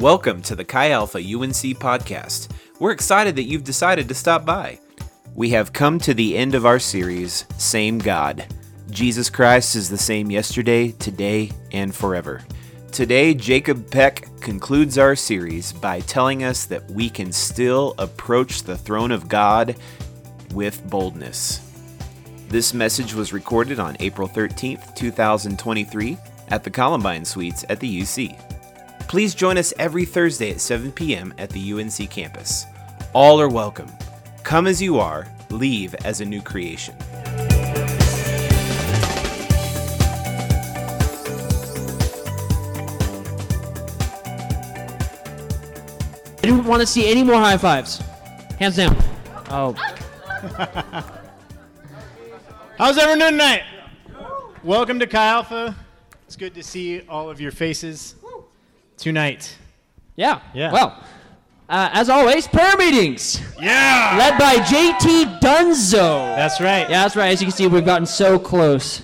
Welcome to the Chi Alpha UNC podcast. We're excited that you've decided to stop by. We have come to the end of our series, Same God. Jesus Christ is the same yesterday, today, and forever. Today, Jacob Peck concludes our series by telling us that we can still approach the throne of God with boldness. This message was recorded on April 13th, 2023, at the Columbine Suites at the UC. Please join us every Thursday at 7 p.m. at the UNC campus. All are welcome. Come as you are, leave as a new creation. I don't want to see any more high fives. Hands down. Oh, How's everyone doing tonight? Welcome to Chi Alpha. It's good to see all of your faces tonight. yeah. Yeah. Well, uh, as always, prayer meetings Yeah! led by JT Dunzo. That's right. Yeah, that's right. As you can see, we've gotten so close.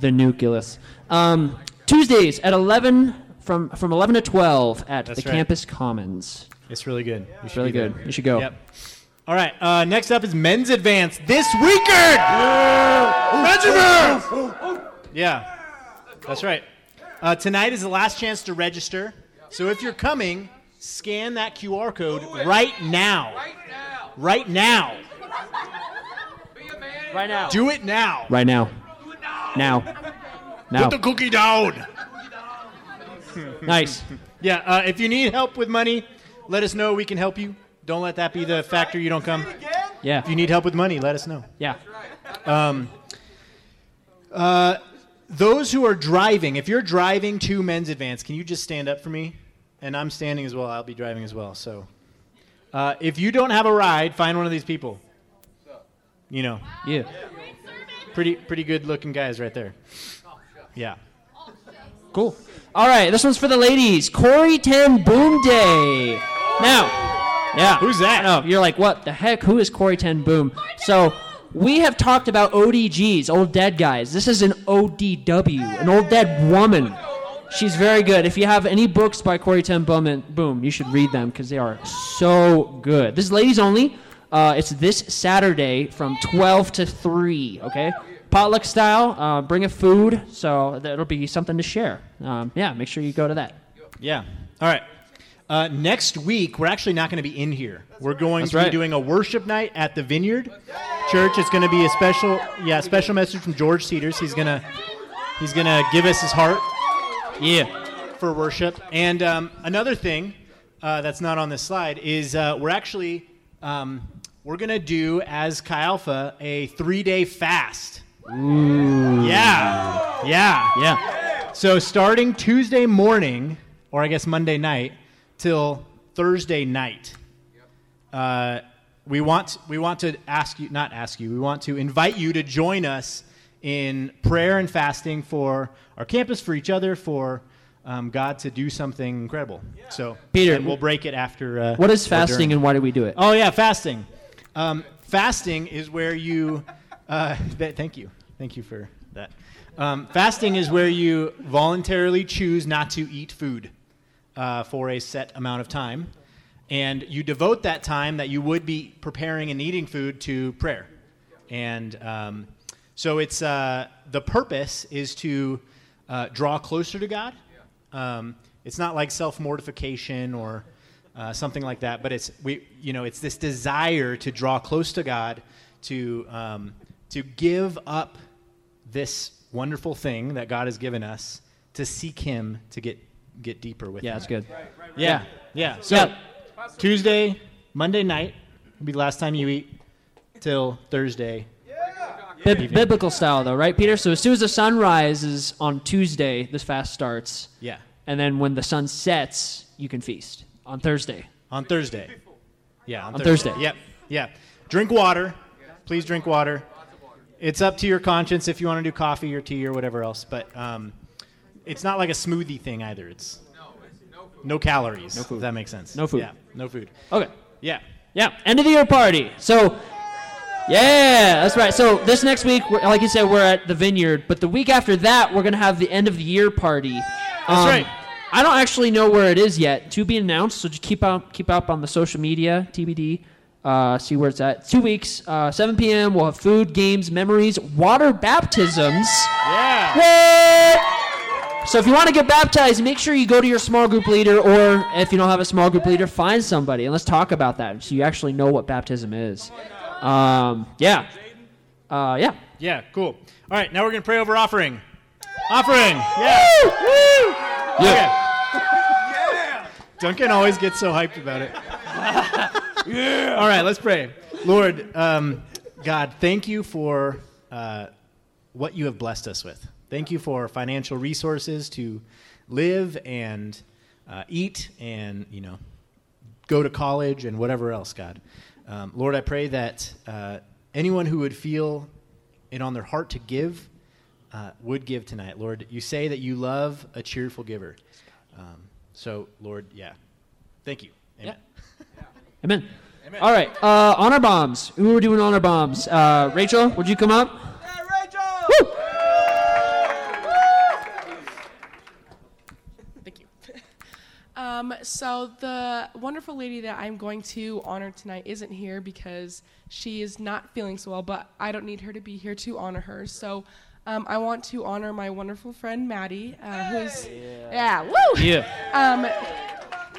The nucleus. Um, Tuesdays at 11 from from 11 to 12 at That's the right. campus commons. It's really good. You should Really be there. good. You should go. Yep. All right. Uh, next up is men's advance this weekend. Men's advance. Yeah, that's right. Uh, tonight is the last chance to register. So if you're coming, scan that QR code right now. Right now. Right now. Do it now. Right now. Now. Now. Put the cookie down. nice. Yeah, uh, if you need help with money, let us know. We can help you. Don't let that be the factor you don't come. Yeah. If you need help with money, let us know. Yeah. Those who are driving, if you're driving to men's advance, can you just stand up for me? And I'm standing as well. I'll be driving as well. So, uh, if you don't have a ride, find one of these people. You know, Yeah. pretty pretty good looking guys right there. Yeah. Cool. All right, this one's for the ladies. Corrie ten Boom Day. Now, yeah. Who's that? No, you're like, what the heck? Who is Corrie ten Boom? So, we have talked about ODGs, old dead guys. This is an ODW, an old dead woman. She's very good. If you have any books by Corrie ten Boom, boom, you should read them because they are so good. This is ladies only. Uh, it's this Saturday from 12 to 3. Okay, potluck style. Uh, bring a food, so that'll be something to share. Um, yeah, make sure you go to that. Yeah. All right. Uh, next week, we're actually not going to be in here. We're going That's to be doing a worship night at the Vineyard Church. It's going to be a special, yeah, special message from George Cedars. He's gonna, he's gonna give us his heart Yeah. for worship. And um, another thing uh, that's not on this slide is uh, we're actually um, we're gonna do as Chi Alpha a three-day fast. Yeah, yeah. Yeah. So starting Tuesday morning, or I guess Monday night, till Thursday night, uh, we want we want to ask you, not ask you, we want to invite you to join us in prayer and fasting for our campus, for each other, for um, God to do something incredible. So Peter, and we'll break it after. Uh, What is fasting and why do we do it? Oh yeah, fasting. Um, fasting is where you. Uh, th- thank you, thank you for that. Um, fasting is where you voluntarily choose not to eat food uh, for a set amount of time, and you devote that time that you would be preparing and eating food to prayer. And um, so it's uh, the purpose is to uh, draw closer to God. Um, it's not like self mortification or uh, something like that, but it's we you know it's this desire to draw close to God, to um, to give up this wonderful thing that God has given us, to seek Him, to get get deeper with Yeah, that's good. Yeah, yeah. So Yeah. Tuesday, Monday night will be the last time you eat till Thursday. Bib- biblical style, though, right, Peter? So as soon as the sun rises on Tuesday, this fast starts, Yeah, and then when the sun sets, you can feast on Thursday. on Thursday. Yeah, on, On Thursday. Yep, yeah. Drink water. Please drink water. It's up to your conscience if you want to do coffee or tea or whatever else, but um, it's not like a smoothie thing either. It's no calories. No food. If that makes sense. No food. Yeah, no food. Okay. Yeah. Yeah, end of the year party. So, yeah, that's right. So this next week, we're- like you said, we're at the Vineyard, but the week after that, we're gonna have the end of the year party. That's Um, right. I don't actually know where it is yet. To be announced. So just keep up, keep up on the social media, TBD. Uh, see where it's at. Two weeks, uh, 7 p.m. We'll have food, games, memories, water baptisms. Yeah. What? So if you want to get baptized, make sure you go to your small group leader, or if you don't have a small group leader, find somebody and let's talk about that, so you actually know what baptism is. Um, yeah. Uh, yeah. Yeah, cool. All right, now we're going to pray over offering. Offering. Yeah. Woo! Yeah. Duncan always gets so hyped about it. yeah. All right, let's pray. Lord, um, God, thank you for uh, what you have blessed us with. Thank you for financial resources to live and uh, eat and, you know, go to college and whatever else, God. Um, Lord, I pray that uh, anyone who would feel it on their heart to give uh, would give tonight. Lord, you say that you love a cheerful giver. Um, so, Lord, yeah. Thank you. Amen. Amen. All right. Uh, honor bombs. Who are doing honor bombs? Uh, Rachel, would you come up? Um, so the wonderful lady that I'm going to honor tonight isn't here because she is not feeling so well, but I don't need her to be here to honor her. So um, I want to honor my wonderful friend Maddie, uh, who's yeah, woo, Yeah. um,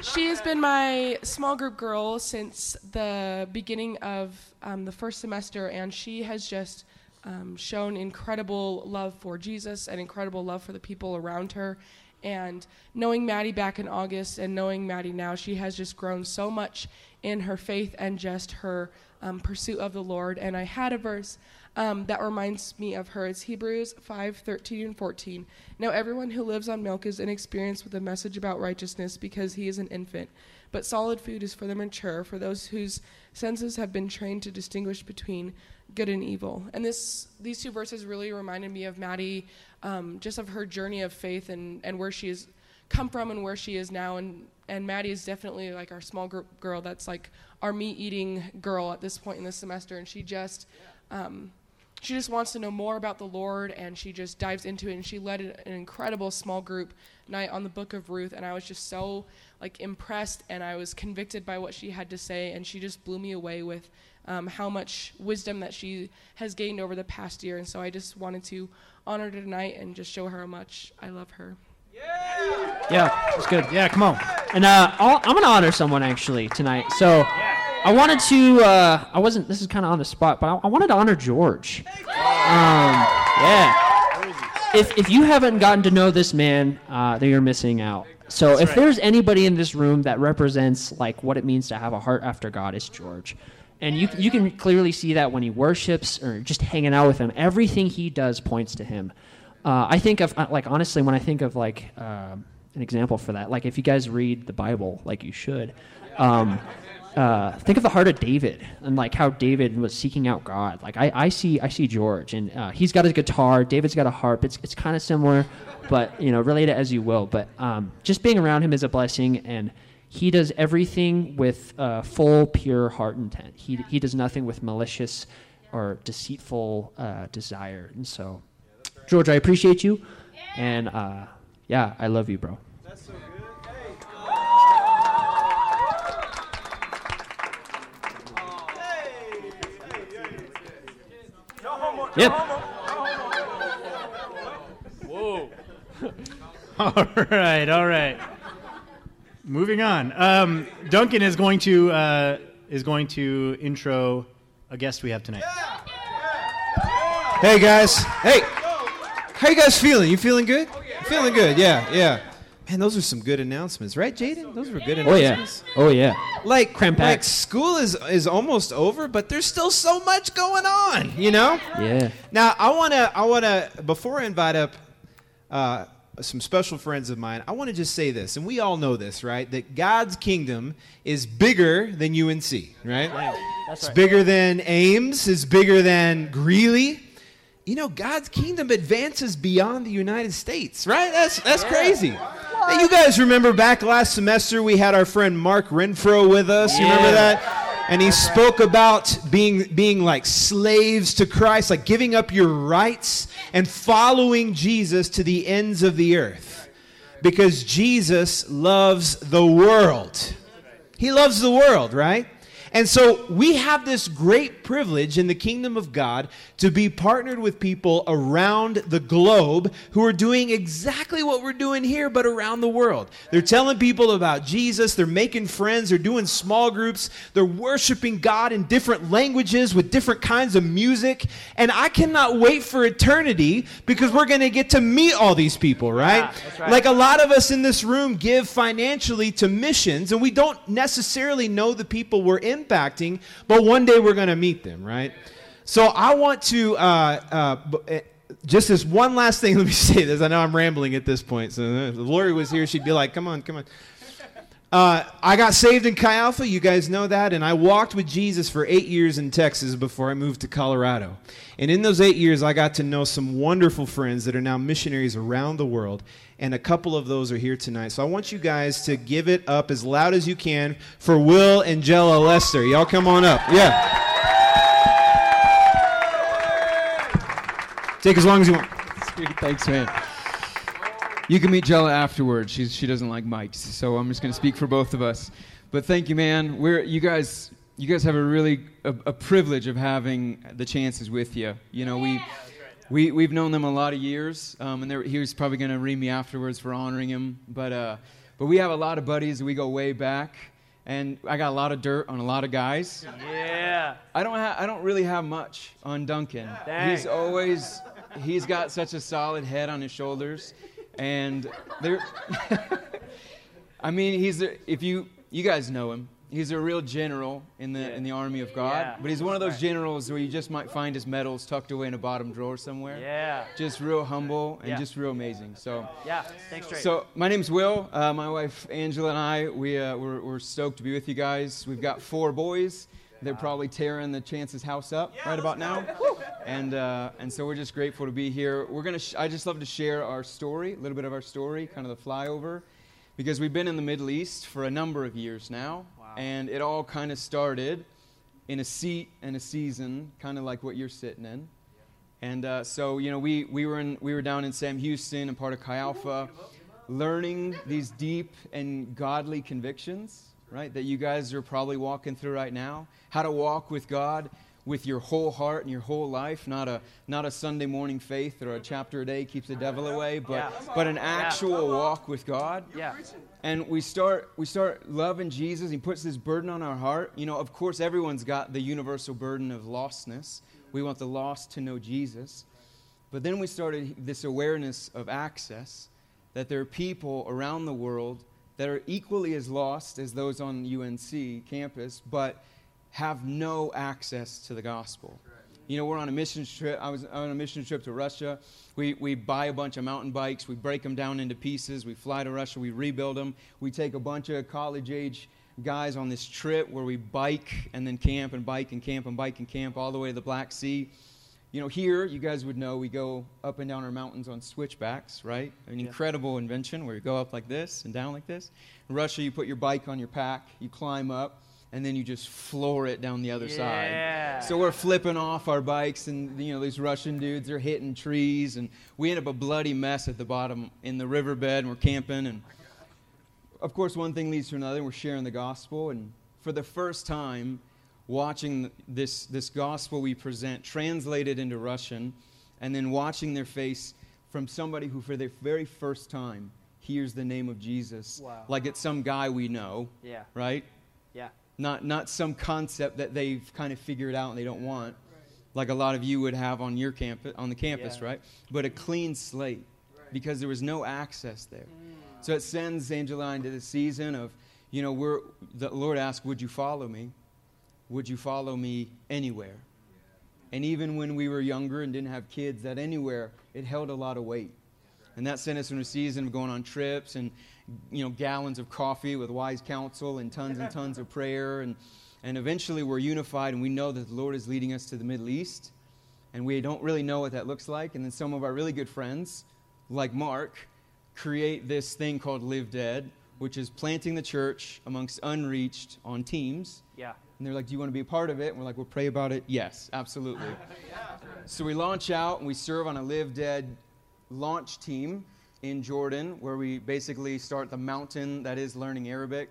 she has been my small group girl since the beginning of um, the first semester, and she has just um, shown incredible love for Jesus and incredible love for the people around her. And knowing Maddie back in August and knowing Maddie now, she has just grown so much in her faith and just her um, pursuit of the Lord. And I had a verse um, that reminds me of her. It's Hebrews 5 13 and 14. Now, everyone who lives on milk is inexperienced with the message about righteousness because he is an infant. But solid food is for the mature, for those whose senses have been trained to distinguish between good and evil. And this, these two verses really reminded me of Maddie, um, just of her journey of faith and, and where she has come from and where she is now. And, and Maddie is definitely like our small group girl that's like our meat eating girl at this point in the semester. And she just, um, she just wants to know more about the Lord and she just dives into it and she led an an incredible small group night on the book of Ruth and I was just so like impressed and I was convicted by what she had to say and she just blew me away with um, how much wisdom that she has gained over the past year and so I just wanted to honor her tonight and just show her how much I love her. Yeah, yeah, that's good. Yeah, come on. And uh, I'll, I'm gonna honor someone actually tonight. So I wanted to. Uh, I wasn't. This is kind of on the spot, but I, I wanted to honor George. Um, yeah. If if you haven't gotten to know this man, uh, then you're missing out. So if right. there's anybody in this room that represents like what it means to have a heart after God, it's George. And you you can clearly see that when he worships or just hanging out with him. Everything he does points to him. Uh, I think of uh, like honestly when I think of like um an example for that, like if you guys read the Bible like you should, um, uh, think of the heart of David and like how David was seeking out God. Like I, I see I see George and uh, he's got his guitar, David's got a harp. It's it's kind of similar, but you know relate it as you will. But um, just being around him is a blessing and. He does everything with uh, full, pure heart intent. He, he does nothing with malicious or deceitful uh, desire. And so, George, I appreciate you, and uh, yeah, I love you, bro. Yep. All right, all right. Moving on. Um, Duncan is going to uh, is going to intro a guest we have tonight. Hey guys. Hey. How you guys feeling? You feeling good? Feeling good. Yeah, yeah. Man, those are some good announcements, right, Jaden? Those were good Oh yeah. announcements. Oh yeah. Like, Cram like packed. school is is almost over, but there's still so much going on, you know? Yeah. Now, I want to I want to before I invite up uh, some special friends of mine, I want to just say this, and we all know this, right? That God's kingdom is bigger than UNC, right? right. That's it's bigger than Aims, it's bigger than Greeley. You know, God's kingdom advances beyond the United States, right? That's that's crazy. Hey, you guys remember back last semester we had our friend Mark Renfro with us. You remember Yeah. that? And he spoke about being being like slaves to Christ, like giving up your rights and following Jesus to the ends of the earth. Because Jesus loves the world. He loves the world, right? And so we have this great privilege in the kingdom of God to be partnered with people around the globe who are doing exactly what we're doing here, but around the world. They're telling people about Jesus, they're making friends, they're doing small groups, they're worshiping God in different languages with different kinds of music. And I cannot wait for eternity because we're going to get to meet all these people, right? Yeah, right. Like a lot of us in this room give financially to missions, and we don't necessarily know the people we're impacting, but one day we're going to meet them, right? So I want to uh, uh, eh, just this one last thing. Let me say this. I know I'm rambling at this point. So uh, if Lori was here, she'd be like, "Come on, come on." Uh, I got saved in Chi Alpha, you guys know that, and I walked with Jesus for eight years in Texas before I moved to Colorado. And in those eight years, I got to know some wonderful friends that are now missionaries around the world, and a couple of those are here tonight. So I want you guys to give it up as loud as you can for Will and Jella Lester. Y'all come on up. Yeah. Take as long as you want. Thanks, man. You can meet Jella afterwards. She's, she doesn't like mics, so I'm just going to speak for both of us. But thank you, man. We're you guys. You guys have a really a, a privilege of having the chances with you. You know, we we we've known them a lot of years, um, and he was probably going to read me afterwards for honoring him. But uh, but we have a lot of buddies. We go way back, and I got a lot of dirt on a lot of guys. Yeah. I don't ha- I don't really have much on Duncan. He's always he's got such a solid head on his shoulders, and there. I mean, he's if you you guys know him. He's a real general in the in the army of God. Yeah. But he's one of those generals where you just might find his medals tucked away in a bottom drawer somewhere. Yeah. Just real humble and Yeah. just real amazing. So. Yeah. Thanks, Trey. So my name's Will. Uh, my wife Angela and I, we uh, we're, we're stoked to be with you guys. We've got four boys. They're probably tearing the Chance's house up right about now, and uh, and so we're just grateful to be here. We're gonna. Sh- I just love to share our story, a little bit of our story, kind of the flyover, because we've been in the Middle East for a number of years now, and it all kind of started in a seat and a season, kind of like what you're sitting in. And uh, so, you know, we, we, were in, we were down in Sam Houston and part of Chi Alpha, learning these deep and godly convictions, right, that you guys are probably walking through right now. How to walk with God with your whole heart and your whole life, not a, not a Sunday morning faith or a chapter a day keeps the devil away, but, Yeah. but an actual walk with God yeah. And we start we start loving Jesus. He puts this burden on our heart. You know, of course, everyone's got the universal burden of lostness. We want the lost to know Jesus, but then we started this awareness of access that there are people around the world that are equally as lost as those on UNC campus, but have no access to the gospel. You know, we're on a mission trip. I was on a mission trip to Russia. We, we buy a bunch of mountain bikes. We break them down into pieces. We fly to Russia. We rebuild them. We take a bunch of college age guys on this trip where we bike and then camp and bike and camp and bike and camp all the way to the Black Sea. You know, here, you guys would know we go up and down our mountains on switchbacks, right? An incredible invention where you go up like this and down like this. In Russia, you put your bike on your pack, you climb up, and then you just floor it down the other Yeah. side. So we're flipping off our bikes, and you know these Russian dudes are hitting trees, and we end up a bloody mess at the bottom in the riverbed, and we're camping, and of course one thing leads to another, and we're sharing the gospel, and for the first time, watching this this gospel we present translated into Russian, and then watching their face from somebody who for the very first time hears the name of Jesus, Wow. like it's some guy we know, Yeah. right? Yeah. Not not some concept that they've kind of figured out and they don't want, like a lot of you would have on your campus on the campus, Yeah. right? But a clean slate, because there was no access there. Mm. So it sends Angela into the season of, you know, we're the Lord asked, "Would you follow me? Would you follow me anywhere?" And even when we were younger and didn't have kids, that anywhere it held a lot of weight. And that sent us in a season of going on trips and, you know, gallons of coffee with wise counsel and tons and tons of prayer. And, and eventually we're unified and we know that the Lord is leading us to the Middle East. And we don't really know what that looks like. And then some of our really good friends, like Mark, create this thing called Live Dead, which is planting the church amongst unreached on teams. Yeah. And they're like, Do you want to be a part of it? And we're like, We'll pray about it. Yes, absolutely. yeah. so we launch out and we serve on a Live Dead launch team in Jordan, where we basically start the mountain that is learning Arabic.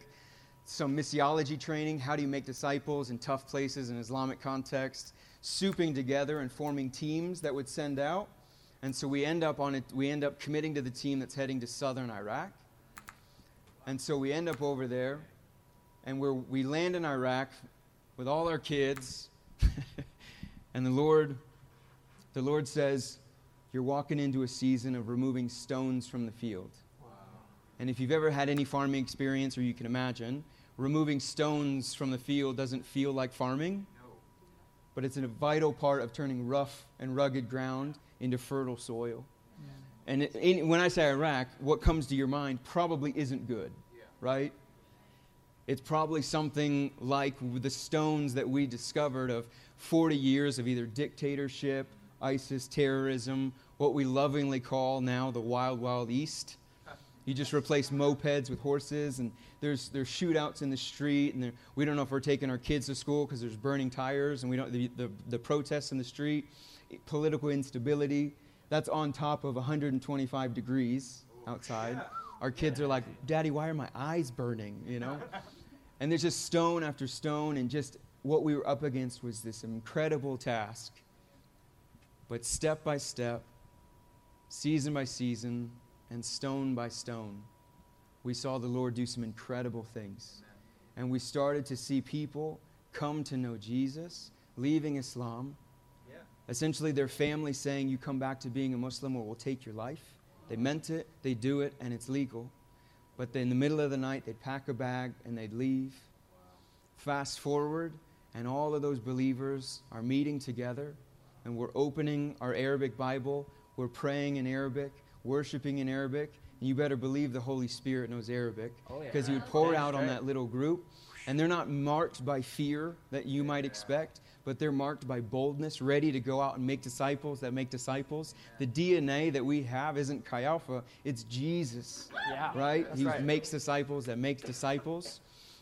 Some missiology training, how do you make disciples in tough places in Islamic context, souping together and forming teams that would send out. And so we end up on it, we end up committing to the team that's heading to southern Iraq. And so we end up over there, and we we land in Iraq with all our kids, and the Lord, the Lord says, you're walking into a season of removing stones from the field. And if you've ever had any farming experience, or you can imagine, removing stones from the field doesn't feel like farming, but it's a vital part of turning rough and rugged ground into fertile soil. And it, in, when I say Iraq, what comes to your mind probably isn't good, right? It's probably something like the stones that we discovered of 40 years of either dictatorship, ISIS, terrorism, what we lovingly call now the Wild Wild East. You just replace mopeds with horses, and there's, there's shootouts in the street, and we don't know if we're taking our kids to school because there's burning tires, and we don't, the, the, the protests in the street, political instability. That's on top of 125 degrees outside. Our kids are like, Daddy, why are my eyes burning? You know? And there's just stone after stone, and just what we were up against was this incredible task. But step by step, season by season, and stone by stone, we saw the Lord do some incredible things. And we started to see people come to know Jesus, leaving Islam. Essentially, their family saying, You come back to being a Muslim or we'll take your life. They meant it, they do it, and it's legal. But in the middle of the night, they'd pack a bag and they'd leave. Fast forward, and all of those believers are meeting together, and we're opening our Arabic Bible, we're praying in Arabic, worshiping in Arabic, and you better believe the Holy Spirit knows Arabic oh, because he would pour out on that little group. And they're not marked by fear that you might expect, but they're marked by boldness, ready to go out and make disciples that make disciples. The DNA that we have isn't Chi Alpha, it's Jesus. Yeah, Right? that's He right. makes disciples that makes disciples.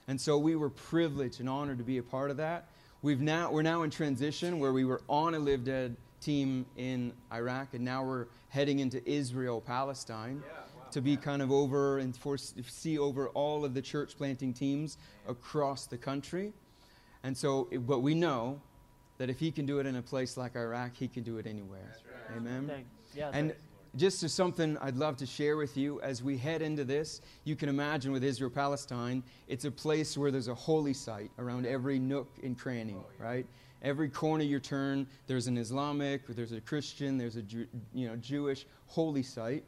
And so we were privileged and honored to be a part of that. We've now, we're now in transition where we were on a Live Dead team in Iraq, and now we're heading into Israel, Palestine, to be kind of over and for, see over all of the church planting teams across the country. And so, it- but we know that if he can do it in a place like Iraq, he can do it anywhere. Amen. Thank- Yeah, And just as something I'd love to share with you as we head into this, you can imagine with Israel Palestine, it's a place where there's a holy site around every nook and cranny, oh, right? Every corner you turn, there's an Islamic, there's a Christian, there's a you know Jewish holy site.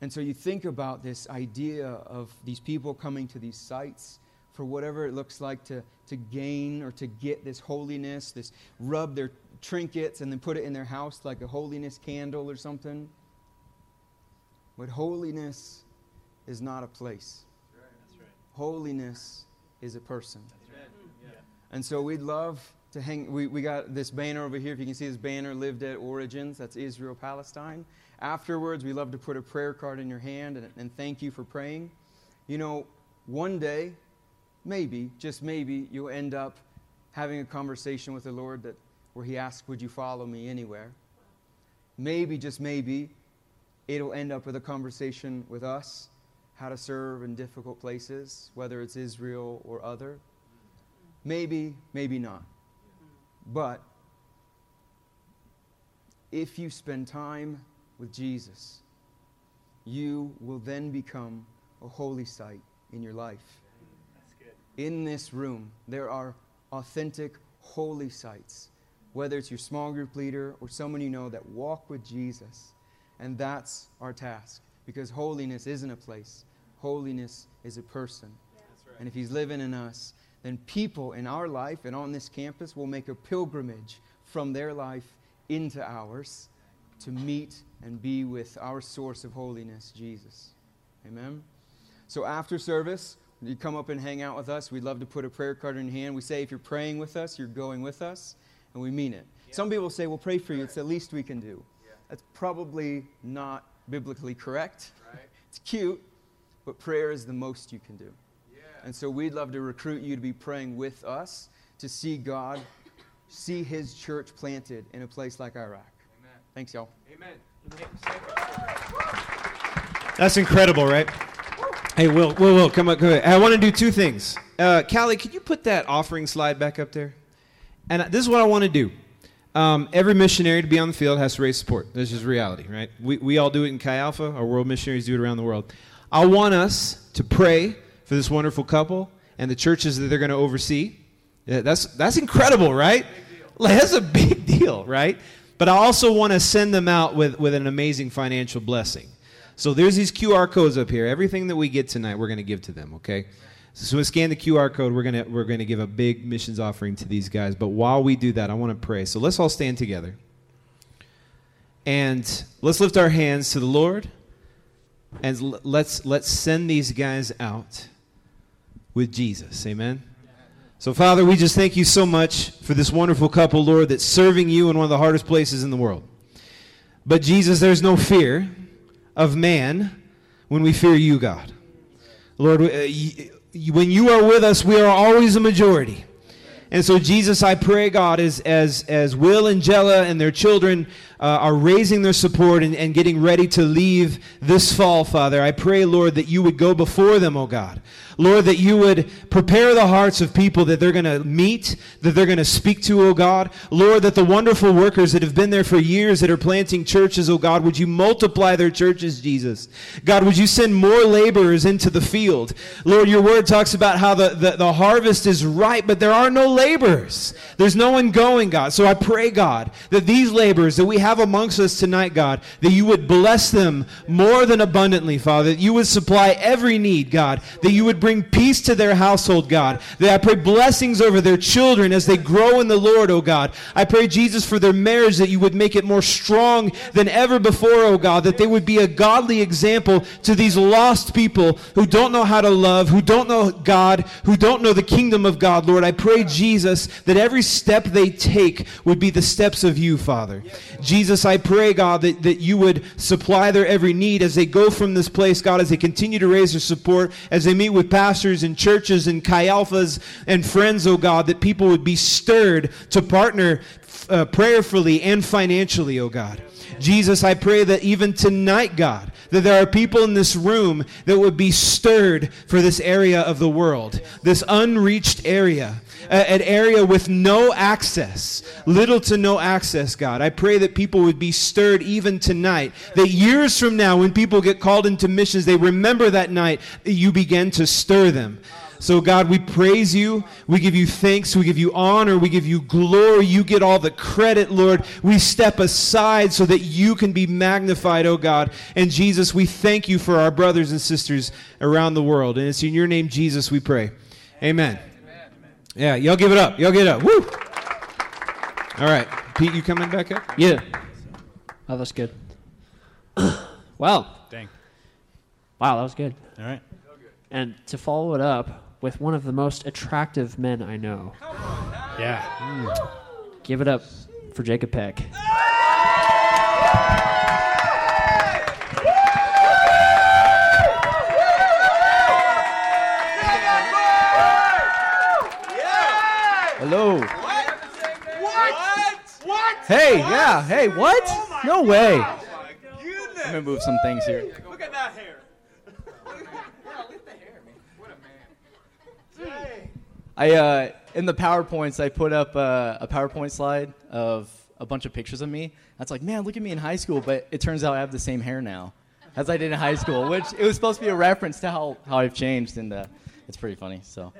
And so you think about this idea of these people coming to these sites for whatever it looks like to, to gain or to get this holiness, this rub their trinkets and then put it in their house like a holiness candle or something. But holiness is not a place. Holiness is a person. And so we'd love to hang. We, we got this banner over here. If you can see this banner, Live Dead Origins, that's Israel Palestine. Afterwards, we love to put a prayer card in your hand and, and thank you for praying. You know, one day, maybe, just maybe, you'll end up having a conversation with the Lord that, where He asks, Would you follow me anywhere? Maybe, just maybe, it'll end up with a conversation with us how to serve in difficult places, whether it's Israel or other. Maybe, maybe not. But if you spend time with Jesus, you will then become a holy site in your life. In this room, there are authentic holy sites, whether it's your small group leader or someone you know that walk with Jesus. And that's our task because holiness isn't a place, holiness is a person. And if He's living in us, then people in our life and on this campus will make a pilgrimage from their life into ours to meet and be with our source of holiness, Jesus. Amen? So after service, you come up and hang out with us. We'd love to put a prayer card in your hand. We say if you're praying with us, you're going with us, and we mean it. Some people say, we'll pray for you. It's the least we can do. That's probably not biblically correct. It's cute, but prayer is the most you can do. And so we'd love to recruit you to be praying with us to see God, see His church planted in a place like Iraq. Amen. Thanks, y'all. Amen. That's incredible, right? Hey, Will, Will, Will, come up. Come up. I want to do two things. Uh, Callie, could you put that offering slide back up there? And this is what I want to do. Um, every missionary to be on the field has to raise support. That's just reality, right? We, we all do it in Chi Alpha. Our world missionaries do it around the world. I want us to pray for this wonderful couple and the churches that they're going to oversee. Yeah, that's, that's incredible, right? Like, that's a big deal, right? But I also want to send them out with, with an amazing financial blessing. So there's these QR codes up here. Everything that we get tonight, we're going to give to them, okay? So we scan the QR code. We're gonna we're gonna give a big missions offering to these guys. But while we do that, I want to pray. So let's all stand together, and let's lift our hands to the Lord, and let's let's send these guys out with Jesus. Amen. So Father, we just thank you so much for this wonderful couple, Lord, that's serving you in one of the hardest places in the world. But Jesus, there's no fear of man when we fear you, God. Lord, uh, when you are with us, we are always a majority. And so, Jesus, I pray, God, as, as, as Will and Jella and their children uh, are raising their support and, and getting ready to leave this fall, Father, I pray, Lord, that you would go before them, oh God. Lord, that you would prepare the hearts of people that they're going to meet, that they're going to speak to, oh God. Lord, that the wonderful workers that have been there for years that are planting churches, oh God, would you multiply their churches, Jesus? God, would you send more laborers into the field? Lord, your word talks about how the, the, the harvest is ripe, but there are no laborers. There's no one going, God. So I pray, God, that these laborers that we have amongst us tonight, God, that you would bless them more than abundantly, Father, that you would supply every need, God, that you would bring peace to their household, God, that I pray blessings over their children as they grow in the Lord, oh God. I pray, Jesus, for their marriage, that you would make it more strong than ever before, oh God, that they would be a godly example to these lost people who don't know how to love, who don't know God, who don't know the kingdom of God, Lord. I pray, Jesus, that every step they take would be the steps of you, Father. Jesus, I pray, God, that, that you would supply their every need as they go from this place, God, as they continue to raise their support, as they meet with pastors and churches and Chi Alphas and friends, oh God, that people would be stirred to partner uh, prayerfully and financially, oh God. Jesus, I pray that even tonight, God, that there are people in this room that would be stirred for this area of the world, this unreached area, a- an area with no access, little to no access, God. I pray that people would be stirred even tonight, that years from now, when people get called into missions, they remember that night you began to stir them. So, God, we praise you. We give you thanks. We give you honor. We give you glory. You get all the credit, Lord. We step aside so that you can be magnified, oh God. And Jesus, we thank you for our brothers and sisters around the world. And it's in your name, Jesus, we pray. Amen. Yeah, y'all give it up. Y'all get it up. Woo! All right. Pete, you coming back up? Yeah. Oh, that's good. wow. Dang. Wow, that was good. All right. And to follow it up with one of the most attractive men I know, Yeah. give it up for Jacob Peck. Hello. What? What? What? Hey, yeah. Hey, what? no way. I'm gonna move some things here. Look at that hair. I uh, in the powerpoints, I put up uh, a PowerPoint slide of a bunch of pictures of me. That's like, man, look at me in high school, but it turns out I have the same hair now as I did in high school, which it was supposed to be a reference to how, how I've changed, and uh, it's pretty funny. So,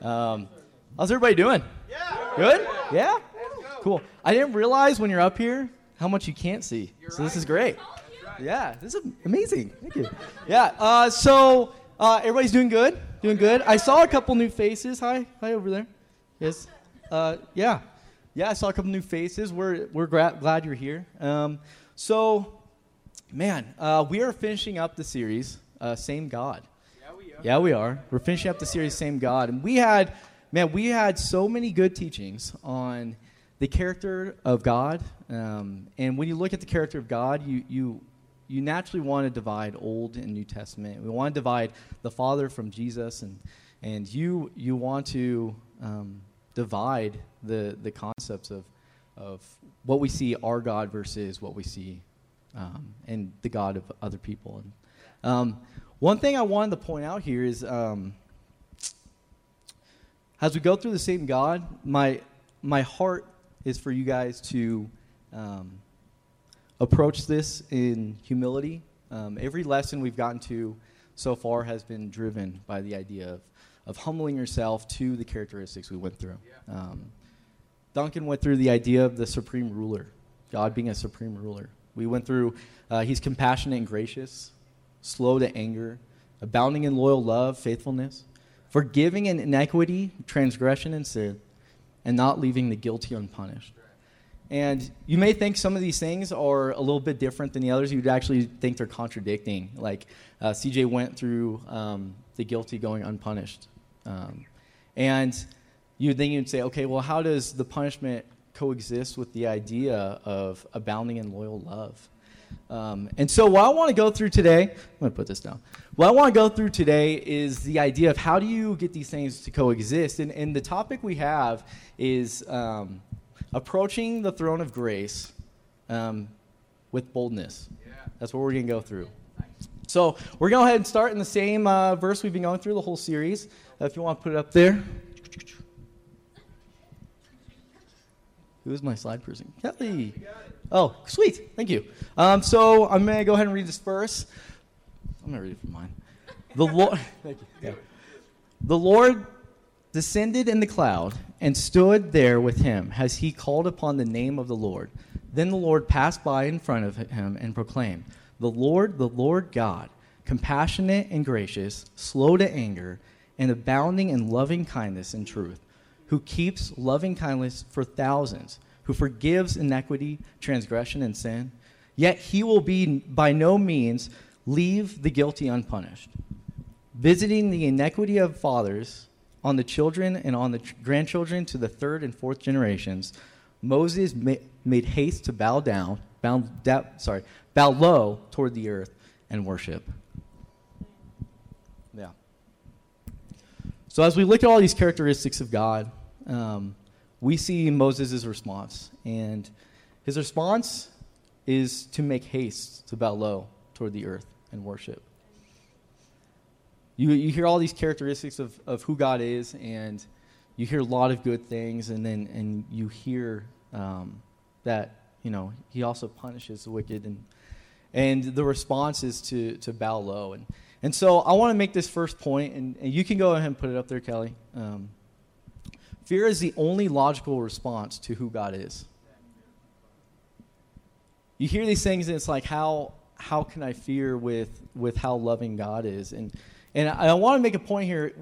um, how's everybody doing? Yeah. Good. Yeah. Cool. I didn't realize when you're up here how much you can't see. so this is great. Yeah, this is amazing. Thank you. Yeah. Uh, so uh, everybody's doing good. Doing good. I saw a couple new faces. Hi, hi over there. Yes. Uh, yeah. Yeah, I saw a couple new faces. We're we're gra- glad you're here. Um, so, man, uh, we are finishing up the series. Uh, Same God. Yeah, we are. Yeah, we are. We're finishing up the series Same God, and we had, man, we had so many good teachings on the character of God. Um, and when you look at the character of God, you you you naturally want to divide Old and New Testament. We want to divide the Father from Jesus, and and you you want to um, divide the the concepts of of what we see our God versus what we see um, and the God of other people. And um, one thing I wanted to point out here is um, as we go through the same God, my my heart is for you guys to um, approach this in humility. Um, every lesson we've gotten to so far has been driven by the idea of, of humbling yourself to the characteristics we went through. Um, Duncan went through the idea of the supreme ruler, God being a supreme ruler. We went through, uh, he's compassionate and gracious, slow to anger, abounding in loyal love, faithfulness, forgiving an iniquity, transgression, and sin, and not leaving the guilty unpunished. And you may think some of these things are a little bit different than the others. You'd actually think they're contradicting. Like uh, CJ went through um, the guilty going unpunished. Um, and you'd then you'd say, okay, well, how does the punishment coexist with the idea of abounding in loyal love? Um, and so, what I want to go through today, I'm going to put this down. What I want to go through today is the idea of how do you get these things to coexist. And, and the topic we have is um, approaching the throne of grace um, with boldness. That's what we're going to go through. So, we're going to go ahead and start in the same uh, verse we've been going through the whole series. Uh, if you want to put it up there. Who is my slide person? Kelly. Oh, sweet. Thank you. Um, so I'm going to go ahead and read this verse. I'm going to read it from mine. The Lord, thank you. Yeah. The Lord descended in the cloud and stood there with him as he called upon the name of the Lord. Then the Lord passed by in front of him and proclaimed, The Lord, the Lord God, compassionate and gracious, slow to anger, and abounding in loving kindness and truth who keeps loving kindness for thousands, who forgives iniquity, transgression, and sin, yet he will be by no means leave the guilty unpunished, visiting the iniquity of fathers on the children and on the grandchildren to the third and fourth generations. Moses ma- made haste to bow down, bow, sorry, bow low toward the earth and worship. Yeah. So as we look at all these characteristics of God, um, we see Moses' response. And his response is to make haste to bow low toward the earth and worship. You, you hear all these characteristics of, of who God is, and you hear a lot of good things, and then and you hear um, that you know he also punishes the wicked, and and the response is to to bow low, and and so I want to make this first point, and, and you can go ahead and put it up there, Kelly. Um, Fear is the only logical response to who God is. You hear these things, and it's like, how, how can I fear with, with how loving God is? And, and I, I want to make a point here.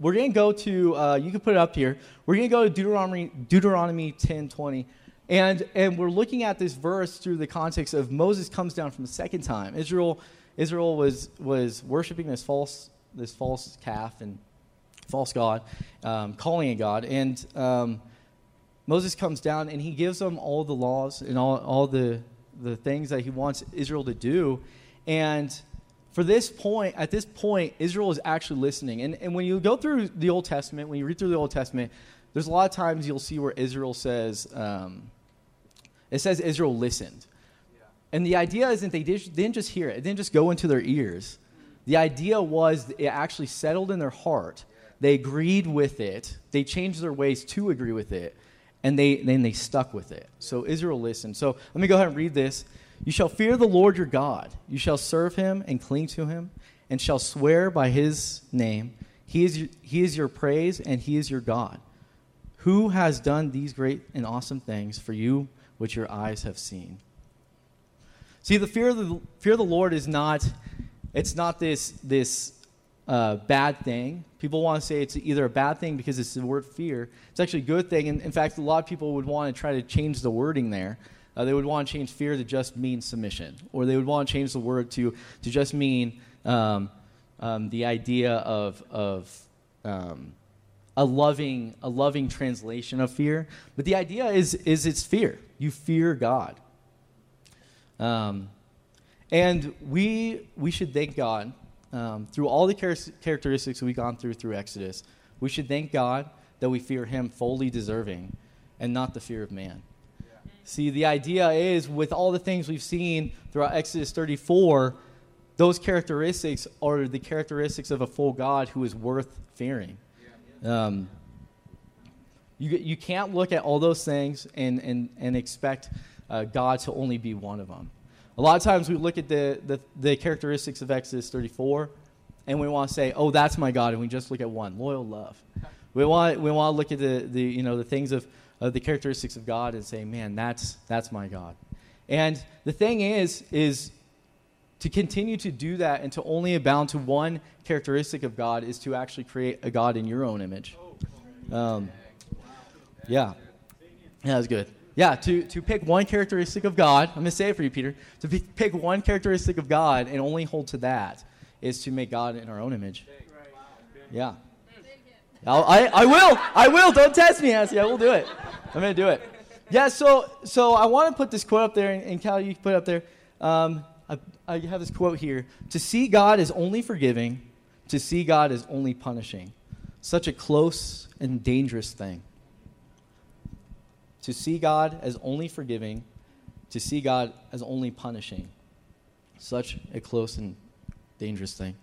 We're going to go to, uh, you can put it up here. We're going to go to Deuteronomy, Deuteronomy 10 20. And, and we're looking at this verse through the context of Moses comes down from the second time. Israel, Israel was, was worshiping this false, this false calf, and false god, um, calling a god. And um, Moses comes down and he gives them all the laws and all, all the, the things that he wants Israel to do. And for this point, at this point, Israel is actually listening. And, and when you go through the Old Testament, when you read through the Old Testament, there's a lot of times you'll see where Israel says, um, it says Israel listened. And the idea isn't they didn't just hear it, it didn't just go into their ears. The idea was it actually settled in their heart they agreed with it. They changed their ways to agree with it. And they, then they stuck with it. So Israel listened. So let me go ahead and read this. You shall fear the Lord your God. You shall serve him and cling to him, and shall swear by his name. He is, he is your praise, and he is your God. Who has done these great and awesome things for you, which your eyes have seen? See, the fear of the, fear of the Lord is not, it's not this, this uh, bad thing. People want to say it's either a bad thing because it's the word fear. It's actually a good thing. And in fact, a lot of people would want to try to change the wording there. Uh, they would want to change fear to just mean submission, or they would want to change the word to, to just mean um, um, the idea of, of um, a, loving, a loving translation of fear. But the idea is, is it's fear. You fear God. Um, and we, we should thank God um, through all the char- characteristics we've gone through through Exodus, we should thank God that we fear Him fully deserving and not the fear of man. See, the idea is with all the things we've seen throughout Exodus 34, those characteristics are the characteristics of a full God who is worth fearing. Um, you, you can't look at all those things and, and, and expect uh, God to only be one of them. A lot of times we look at the, the, the characteristics of Exodus 34 and we want to say, oh, that's my God, and we just look at one loyal love. We want, we want to look at the, the, you know, the things of, of the characteristics of God and say, man, that's, that's my God. And the thing is, is to continue to do that and to only abound to one characteristic of God is to actually create a God in your own image. Um, yeah. Yeah, that's good. Yeah, to, to pick one characteristic of God, I'm going to say it for you, Peter. To p- pick one characteristic of God and only hold to that is to make God in our own image. Yeah. I'll, I, I will. I will. Don't test me, Nancy. I will do it. I'm going to do it. Yeah, so, so I want to put this quote up there, and, and Cal, you can put it up there. Um, I, I have this quote here To see God is only forgiving, to see God is only punishing. Such a close and dangerous thing to see God as only forgiving, to see God as only punishing. Such a close and dangerous thing.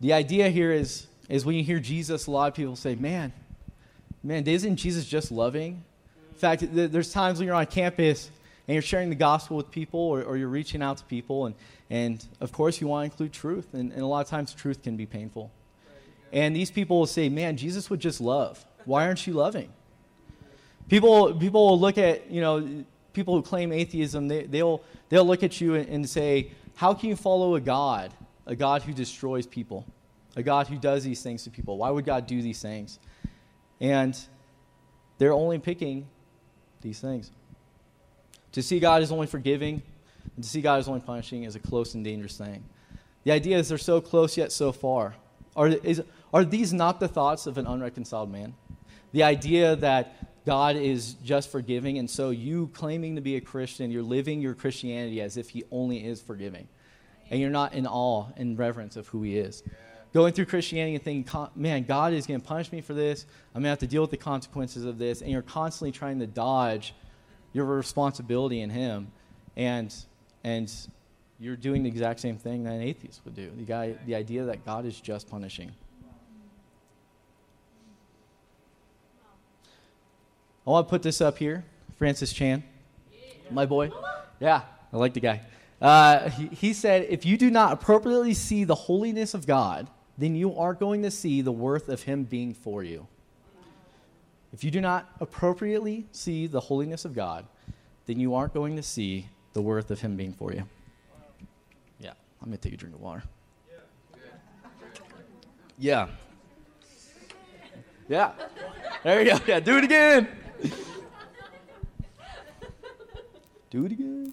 The idea here is, is when you hear Jesus, a lot of people say, man, man, isn't Jesus just loving? In fact, th- there's times when you're on campus and you're sharing the gospel with people or, or you're reaching out to people, and, and of course, you want to include truth, and, and a lot of times truth can be painful. And these people will say, man, Jesus would just love. Why aren't you loving? People, people will look at, you know, people who claim atheism, they, they'll, they'll look at you and, and say, how can you follow a God, a God who destroys people, a God who does these things to people? Why would God do these things? And they're only picking these things. To see God is only forgiving, and to see God is only punishing is a close and dangerous thing. The idea is they're so close yet so far. Are, is, are these not the thoughts of an unreconciled man? The idea that God is just forgiving, and so you claiming to be a Christian, you're living your Christianity as if He only is forgiving. And you're not in awe and reverence of who He is. Going through Christianity and thinking, man, God is going to punish me for this. I'm going to have to deal with the consequences of this. And you're constantly trying to dodge your responsibility in Him. And, and you're doing the exact same thing that an atheist would do. The, guy, the idea that God is just punishing. I want to put this up here. Francis Chan, my boy. Yeah, I like the guy. Uh, he, he said, If you do not appropriately see the holiness of God, then you aren't going to see the worth of Him being for you. If you do not appropriately see the holiness of God, then you aren't going to see the worth of Him being for you. Yeah, I'm going to take a drink of water. Yeah. Yeah. There you go. Yeah, do it again. Do it again.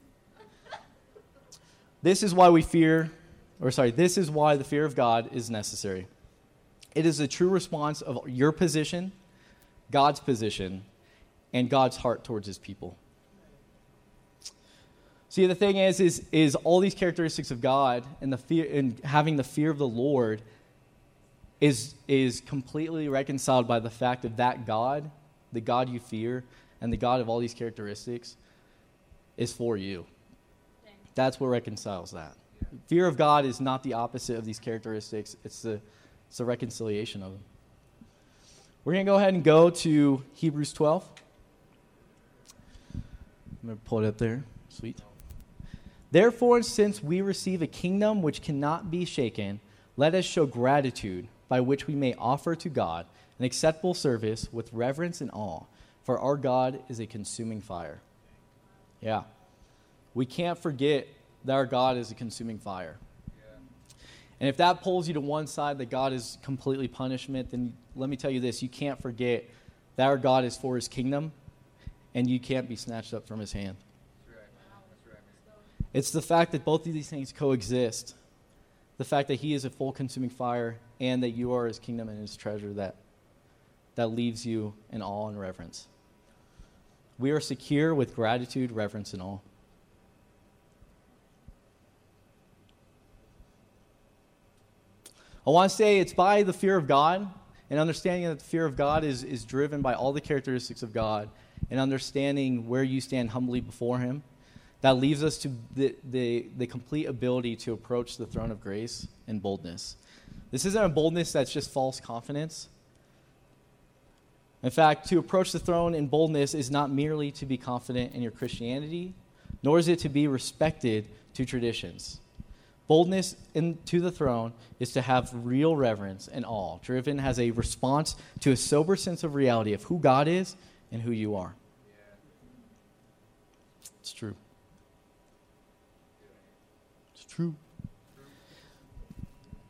This is why we fear, or sorry, this is why the fear of God is necessary. It is a true response of your position, God's position, and God's heart towards his people. See, the thing is, is, is all these characteristics of God and the fear and having the fear of the Lord is, is completely reconciled by the fact of that God, the God you fear, and the God of all these characteristics is for you. That's what reconciles that. Fear of God is not the opposite of these characteristics, it's the, it's the reconciliation of them. We're going to go ahead and go to Hebrews 12. I'm going to pull it up there. Sweet. Therefore, since we receive a kingdom which cannot be shaken, let us show gratitude by which we may offer to God an acceptable service with reverence and awe, for our God is a consuming fire. Yeah. We can't forget that our God is a consuming fire. And if that pulls you to one side that God is completely punishment, then let me tell you this you can't forget that our God is for his kingdom, and you can't be snatched up from his hand. It's the fact that both of these things coexist the fact that he is a full consuming fire and that you are his kingdom and his treasure that, that leaves you in awe and reverence. We are secure with gratitude, reverence, and awe. I want to say it's by the fear of God and understanding that the fear of God is, is driven by all the characteristics of God and understanding where you stand humbly before Him, that leaves us to the, the, the complete ability to approach the throne of grace in boldness. This isn't a boldness that's just false confidence. In fact, to approach the throne in boldness is not merely to be confident in your Christianity, nor is it to be respected to traditions. Boldness into the throne is to have real reverence and awe, driven as a response to a sober sense of reality of who God is and who you are. It's true. It's true.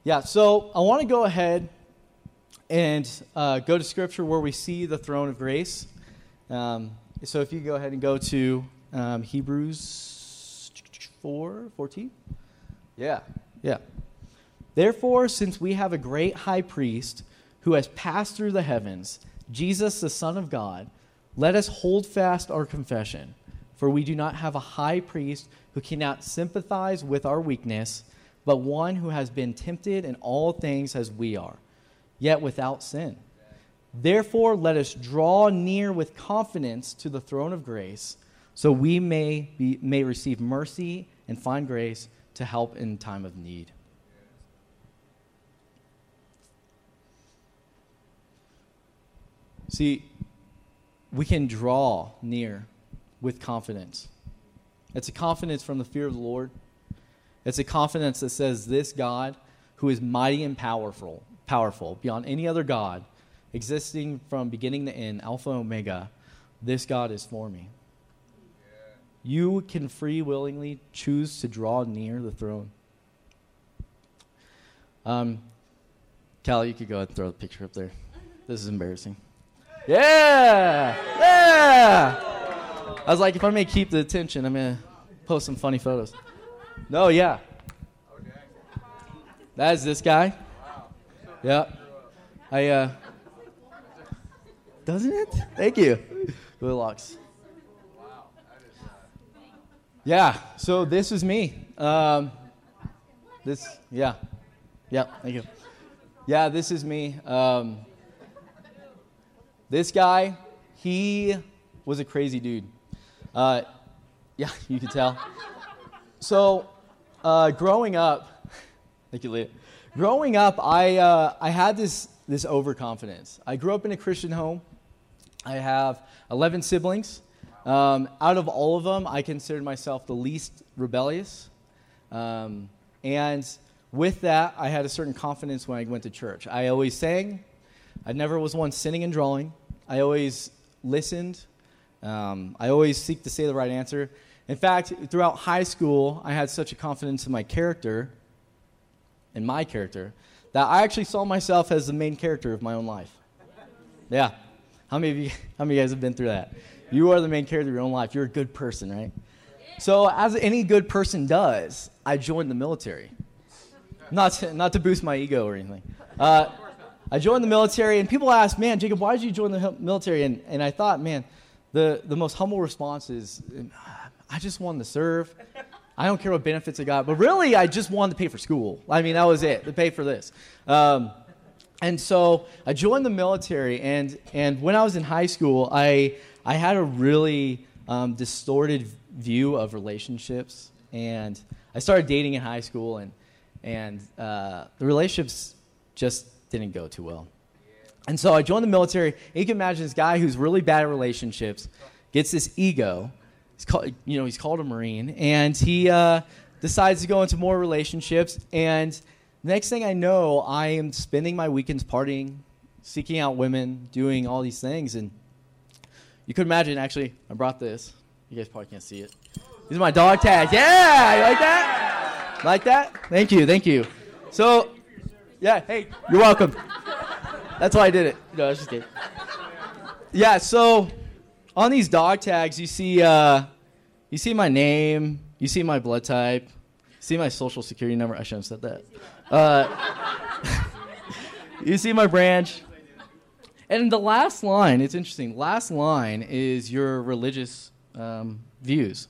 Yeah, so I want to go ahead and uh, go to scripture where we see the throne of grace. Um, so if you go ahead and go to um, Hebrews 4 14. Yeah, yeah. Therefore, since we have a great high priest who has passed through the heavens, Jesus, the Son of God, let us hold fast our confession. For we do not have a high priest who cannot sympathize with our weakness, but one who has been tempted in all things as we are, yet without sin. Therefore, let us draw near with confidence to the throne of grace, so we may, be, may receive mercy and find grace to help in time of need. See, we can draw near with confidence. It's a confidence from the fear of the Lord. It's a confidence that says this God, who is mighty and powerful, powerful beyond any other God, existing from beginning to end, Alpha Omega, this God is for me. You can free willingly choose to draw near the throne. Um, Callie, you could go ahead and throw the picture up there. This is embarrassing. Yeah! Yeah! I was like, if going to keep the attention, I'm going to post some funny photos. No, yeah. That is this guy. Yeah. I, uh, doesn't it? Thank you. Goldilocks. Yeah, so this is me. Um, this, yeah. Yeah, thank you. Yeah, this is me. Um, this guy, he was a crazy dude. Uh, yeah, you can tell. So, uh, growing up, thank you, Leah. Growing up, I, uh, I had this, this overconfidence. I grew up in a Christian home. I have 11 siblings. Um, out of all of them, I considered myself the least rebellious. Um, and with that, I had a certain confidence when I went to church. I always sang. I never was one sitting and drawing. I always listened. Um, I always seek to say the right answer. In fact, throughout high school, I had such a confidence in my character, in my character, that I actually saw myself as the main character of my own life. Yeah. How many of you, how many of you guys have been through that? You are the main character of your own life. You're a good person, right? So, as any good person does, I joined the military. Not to, not to boost my ego or anything. Uh, I joined the military, and people ask, man, Jacob, why did you join the military? And, and I thought, man, the, the most humble response is, I just wanted to serve. I don't care what benefits I got. But really, I just wanted to pay for school. I mean, that was it, to pay for this. Um, and so I joined the military, and, and when I was in high school, I, I had a really um, distorted view of relationships, and I started dating in high school, and and uh, the relationships just didn't go too well. And so I joined the military. And you can imagine this guy who's really bad at relationships gets this ego. He's called, you know, he's called a Marine, and he uh, decides to go into more relationships. And next thing I know, I am spending my weekends partying, seeking out women, doing all these things, and you could imagine, actually, I brought this. You guys probably can't see it. These are my dog tags. Yeah, you like that? Like that? Thank you, thank you. So, yeah, hey, you're welcome. That's why I did it. No, I was just kidding. Yeah, so on these dog tags, you see, uh, you see my name, you see my blood type, see my social security number. I shouldn't have said that. Uh, you see my branch, and the last line, it's interesting. Last line is your religious um, views.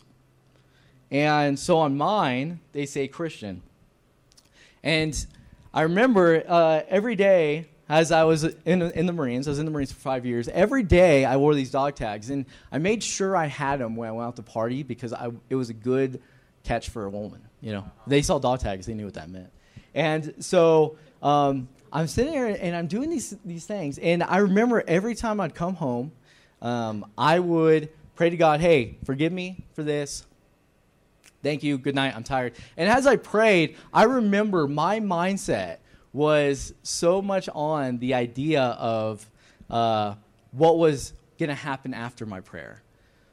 And so on mine, they say Christian. And I remember uh, every day as I was in, in the Marines, I was in the Marines for five years. Every day I wore these dog tags, and I made sure I had them when I went out to party because I, it was a good catch for a woman. You know, they saw dog tags, they knew what that meant. And so um, I'm sitting there and I'm doing these these things, and I remember every time I'd come home, um, I would pray to God, "Hey, forgive me for this. Thank you. Good night. I'm tired." And as I prayed, I remember my mindset was so much on the idea of uh, what was going to happen after my prayer.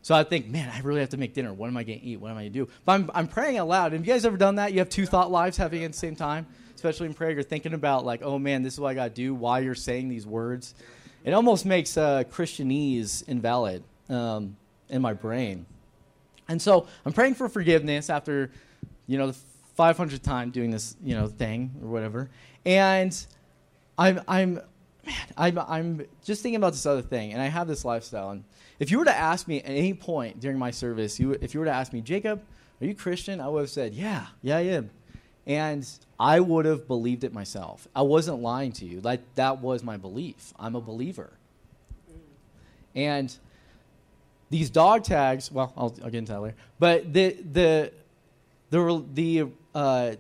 So I think, man, I really have to make dinner. What am I going to eat? What am I going to do? But I'm, I'm praying out loud. Have you guys ever done that? You have two thought lives happening at the same time, especially in prayer. You're thinking about, like, oh man, this is what I got to do while you're saying these words. It almost makes uh, Christianese invalid um, in my brain. And so I'm praying for forgiveness after, you know, the 500th time doing this, you know, thing or whatever. And I'm, I'm, man, I'm, I'm just thinking about this other thing, and I have this lifestyle. And if you were to ask me at any point during my service, you, if you were to ask me, Jacob, are you Christian? I would have said, yeah, yeah, I am. And I would have believed it myself. I wasn't lying to you. Like that was my belief. I'm a believer. And these dog tags, well, I'll, I'll get into that later. But the the the the uh,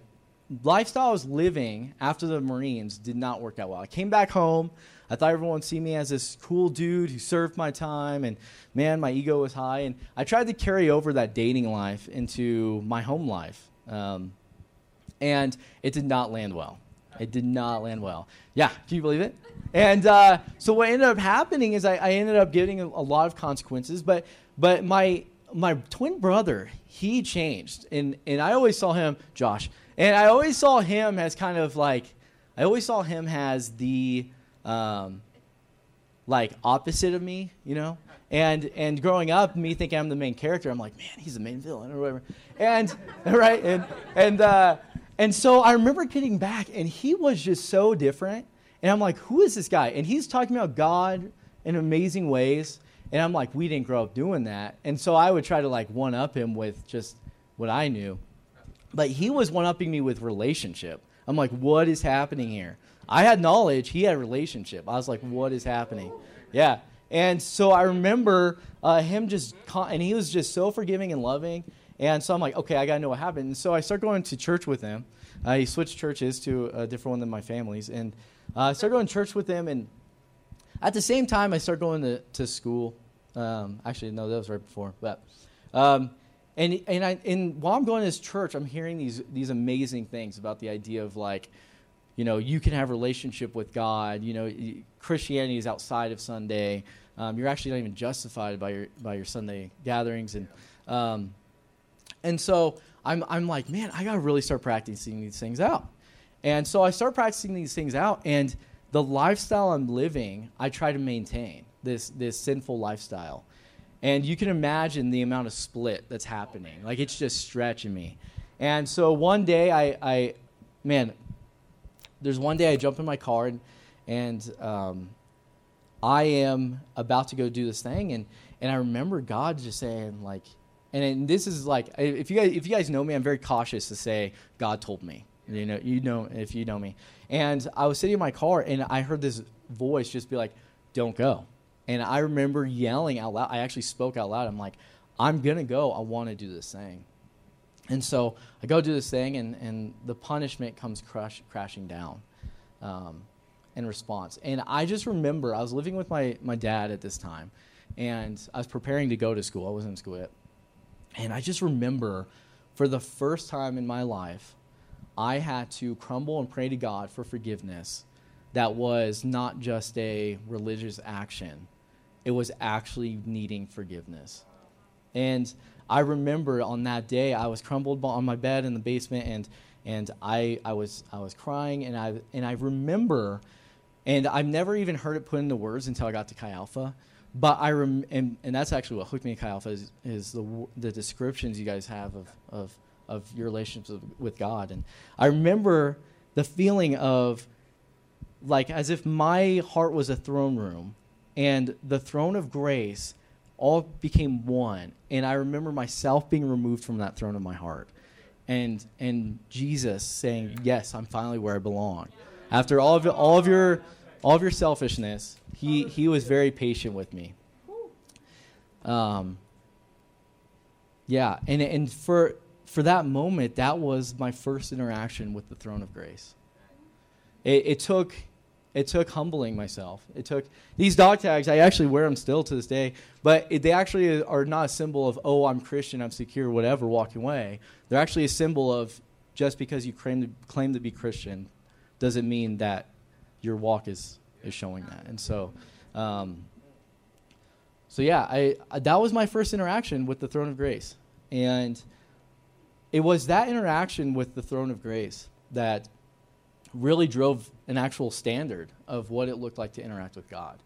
lifestyle I was living after the Marines did not work out well. I came back home. I thought everyone would see me as this cool dude who served my time, and man, my ego was high. And I tried to carry over that dating life into my home life, um, and it did not land well. It did not land well. Yeah, can you believe it? And uh, so what ended up happening is I, I ended up getting a, a lot of consequences, but but my my twin brother he changed, and and I always saw him, Josh. And I always saw him as kind of like, I always saw him as the, um, like opposite of me, you know. And and growing up, me thinking I'm the main character, I'm like, man, he's the main villain or whatever. And right, and and uh, and so I remember getting back, and he was just so different. And I'm like, who is this guy? And he's talking about God in amazing ways. And I'm like, we didn't grow up doing that. And so I would try to like one up him with just what I knew. But he was one upping me with relationship. I'm like, what is happening here? I had knowledge, he had relationship. I was like, what is happening? Yeah. And so I remember uh, him just, and he was just so forgiving and loving. And so I'm like, okay, I got to know what happened. And so I start going to church with him. Uh, he switched churches to a different one than my family's. And uh, I started going to church with him. And at the same time, I started going to, to school. Um, actually, no, that was right before. But um, and and I and while I'm going to this church, I'm hearing these these amazing things about the idea of like, you know, you can have relationship with God. You know, Christianity is outside of Sunday. Um, you're actually not even justified by your by your Sunday gatherings, and um, and so I'm I'm like, man, I gotta really start practicing these things out. And so I start practicing these things out, and the lifestyle I'm living, I try to maintain this this sinful lifestyle. And you can imagine the amount of split that's happening. Like it's just stretching me. And so one day I, I man, there's one day I jump in my car and, and um, I am about to go do this thing. And, and I remember God just saying like, and, and this is like, if you guys, if you guys know me, I'm very cautious to say God told me. You know, you know, if you know me. And I was sitting in my car and I heard this voice just be like, don't go. And I remember yelling out loud. I actually spoke out loud. I'm like, I'm going to go. I want to do this thing. And so I go do this thing, and, and the punishment comes crashing down um, in response. And I just remember I was living with my, my dad at this time, and I was preparing to go to school. I wasn't in school yet. And I just remember for the first time in my life, I had to crumble and pray to God for forgiveness that was not just a religious action, it was actually needing forgiveness. And I remember on that day, I was crumbled on my bed in the basement, and and I, I was I was crying, and I and I remember, and I've never even heard it put into words until I got to Chi Alpha, but I rem- and, and that's actually what hooked me to Chi Alpha is, is the the descriptions you guys have of of of your relationships with God, and I remember the feeling of like as if my heart was a throne room and the throne of grace all became one and i remember myself being removed from that throne of my heart and and jesus saying yes i'm finally where i belong after all of all of your all of your selfishness, he, he was very patient with me. Um, yeah, and, and for, for that moment, that was my first interaction with the throne of grace. It, it took it took humbling myself. It took these dog tags. I actually wear them still to this day, but it, they actually are not a symbol of oh I'm Christian, I'm secure, whatever, walking away. They're actually a symbol of just because you claim to, claim to be Christian, doesn't mean that your walk is is showing that. And so, um, so yeah, I, I that was my first interaction with the throne of grace, and it was that interaction with the throne of grace that really drove an actual standard of what it looked like to interact with God.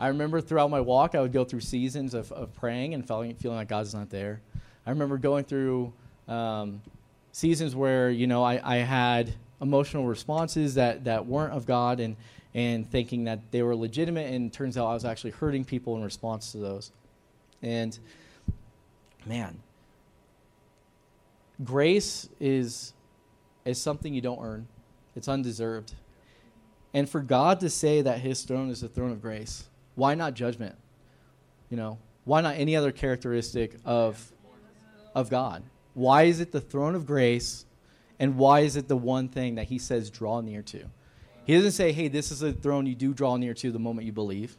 I remember throughout my walk, I would go through seasons of, of praying and feeling, feeling like God's not there. I remember going through um, seasons where, you know, I, I had emotional responses that, that weren't of God and, and thinking that they were legitimate, and turns out I was actually hurting people in response to those. And man, grace is, is something you don't earn it's undeserved. And for God to say that his throne is the throne of grace, why not judgment? You know, why not any other characteristic of, of God? Why is it the throne of grace? And why is it the one thing that he says draw near to? He doesn't say, hey, this is a throne you do draw near to the moment you believe.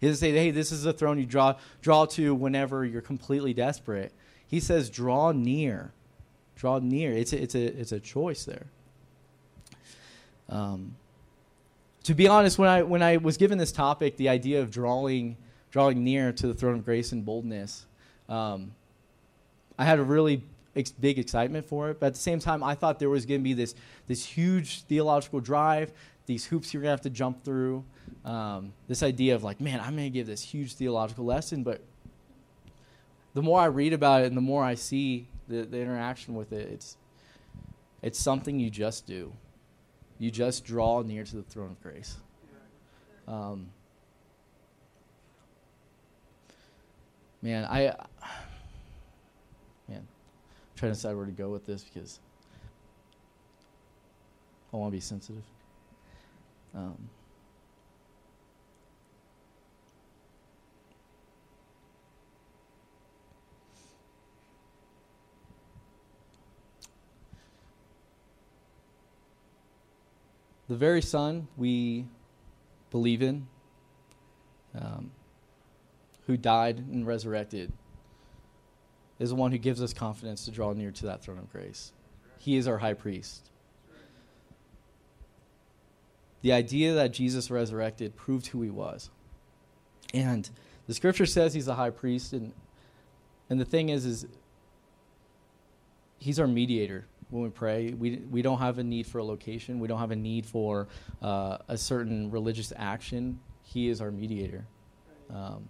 He doesn't say, hey, this is a throne you draw, draw to whenever you're completely desperate. He says, draw near. Draw near. It's a, it's a, it's a choice there. Um, to be honest, when I when I was given this topic, the idea of drawing drawing near to the throne of grace and boldness, um, I had a really ex- big excitement for it. But at the same time, I thought there was going to be this this huge theological drive, these hoops you're going to have to jump through. Um, this idea of like, man, I'm going to give this huge theological lesson, but the more I read about it and the more I see the, the interaction with it, it's it's something you just do you just draw near to the throne of grace. Um, man, I man, I'm trying to decide where to go with this because I want to be sensitive. Um, the very Son we believe in, um, who died and resurrected, is the one who gives us confidence to draw near to that throne of grace. He is our high priest. The idea that Jesus resurrected proved who he was. And the scripture says he's a high priest and and the thing is is he's our mediator when we pray. We, we don't have a need for a location, we don't have a need for uh, a certain religious action. He is our mediator. Um,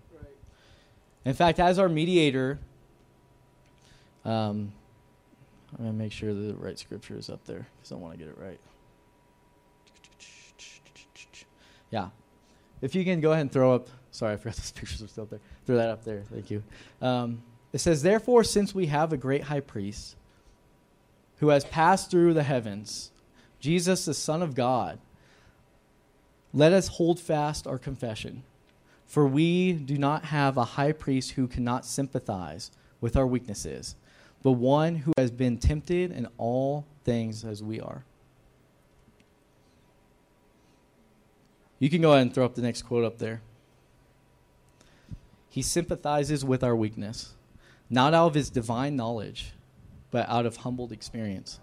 in fact, as our mediator, um, I'm going to make sure the right scripture is up there because I want to get it right. Yeah. If you can go ahead and throw up, sorry, I forgot those pictures are still up there. Throw that up there. Thank you. Um, it says, Therefore, since we have a great high priest who has passed through the heavens, Jesus, the Son of God, let us hold fast our confession. For we do not have a high priest who cannot sympathize with our weaknesses, but one who has been tempted in all things as we are. You can go ahead and throw up the next quote up there. He sympathizes with our weakness, not out of his divine knowledge but out of humbled experience.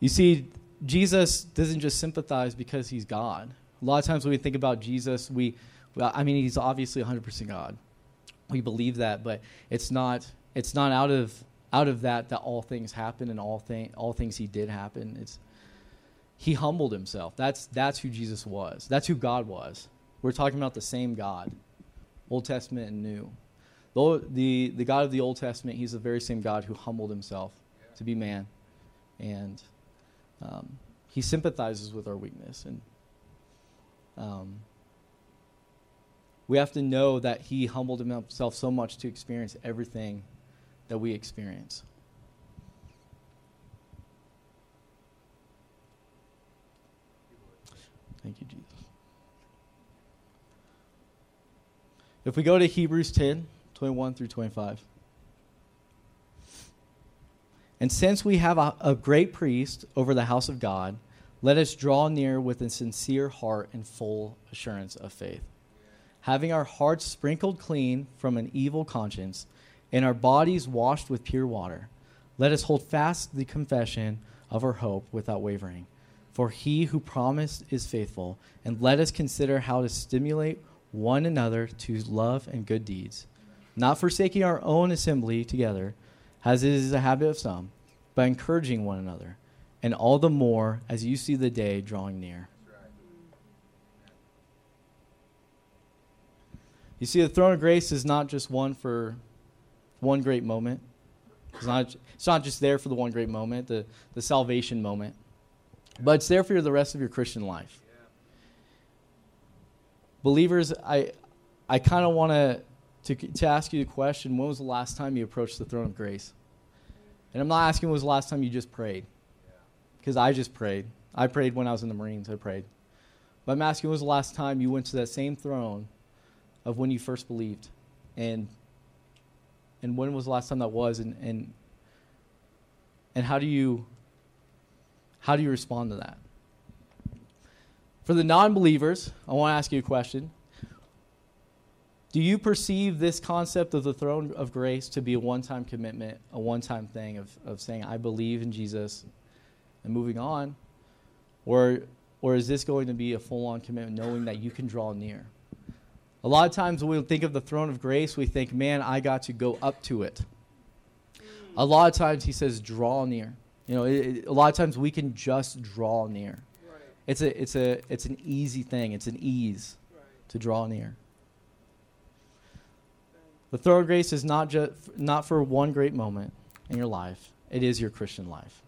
You see, Jesus doesn't just sympathize because he's God. A lot of times when we think about Jesus, we, well, I mean, he's obviously 100% God. We believe that, but it's not. It's not out of out of that that all things happen and all thing all things he did happen. It's he humbled himself. That's that's who Jesus was. That's who God was. We're talking about the same God, Old Testament and New. The, the, the God of the Old Testament, he's the very same God who humbled himself to be man. And um, he sympathizes with our weakness. And um, we have to know that he humbled himself so much to experience everything that we experience. Thank you, Jesus. If we go to Hebrews 10, 21 through 25. And since we have a, a great priest over the house of God, let us draw near with a sincere heart and full assurance of faith, having our hearts sprinkled clean from an evil conscience and our bodies washed with pure water. Let us hold fast the confession of our hope without wavering. For he who promised is faithful, and let us consider how to stimulate one another to love and good deeds, not forsaking our own assembly together, as it is a habit of some, but encouraging one another, and all the more as you see the day drawing near. You see, the throne of grace is not just one for one great moment. It's not, it's not just there for the one great moment, the, the salvation moment, but it's there for the rest of your Christian life. Believers, I, I kind of want to to to ask you the question when was the last time you approached the throne of grace? And I'm not asking when was the last time you just prayed, because I just prayed. I prayed when I was in the Marines, I prayed. But I'm asking when was the last time you went to that same throne of when you first believed? And and when was the last time that was and and and how do you how do you respond to that for the non-believers i want to ask you a question do you perceive this concept of the throne of grace to be a one-time commitment a one-time thing of, of saying i believe in jesus and moving on or or is this going to be a full-on commitment knowing that you can draw near a lot of times when we think of the throne of grace, we think, man, I got to go up to it. A lot of times he says, draw near. You know, it, it, a lot of times we can just draw near. Right. It's, a, it's, a, it's an easy thing, it's an ease right. to draw near. The throne of grace is not, just, not for one great moment in your life, it is your Christian life.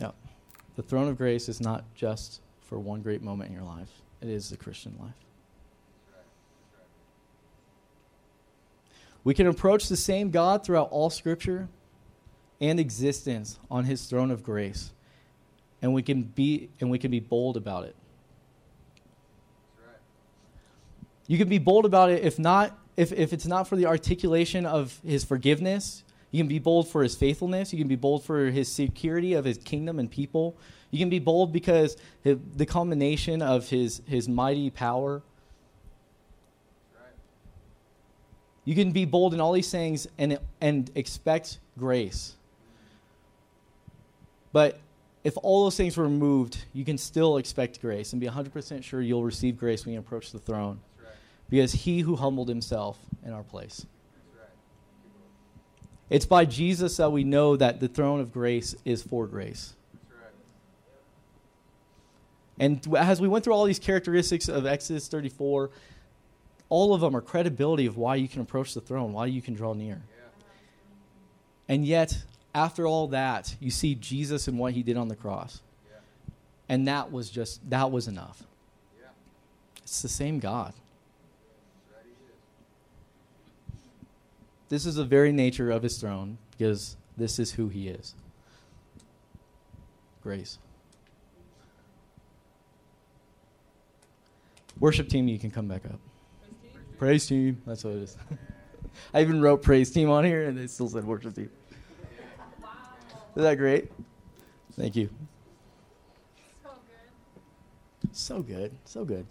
Yeah. The throne of grace is not just for one great moment in your life, it is the Christian life. We can approach the same God throughout all Scripture and existence on His throne of grace, and we can be and we can be bold about it. You can be bold about it if not if, if it's not for the articulation of His forgiveness you can be bold for his faithfulness. You can be bold for his security of his kingdom and people. You can be bold because the culmination of his, his mighty power. You can be bold in all these things and, and expect grace. But if all those things were removed, you can still expect grace and be 100% sure you'll receive grace when you approach the throne. Right. Because he who humbled himself in our place. It's by Jesus that we know that the throne of grace is for grace. And as we went through all these characteristics of Exodus 34, all of them are credibility of why you can approach the throne, why you can draw near. And yet, after all that, you see Jesus and what he did on the cross. And that was just, that was enough. It's the same God. This is the very nature of his throne because this is who he is. Grace. Worship team, you can come back up. Praise team. That's what it is. I even wrote praise team on here and they still said worship team. Is that great? Thank you. So good. So good. So good.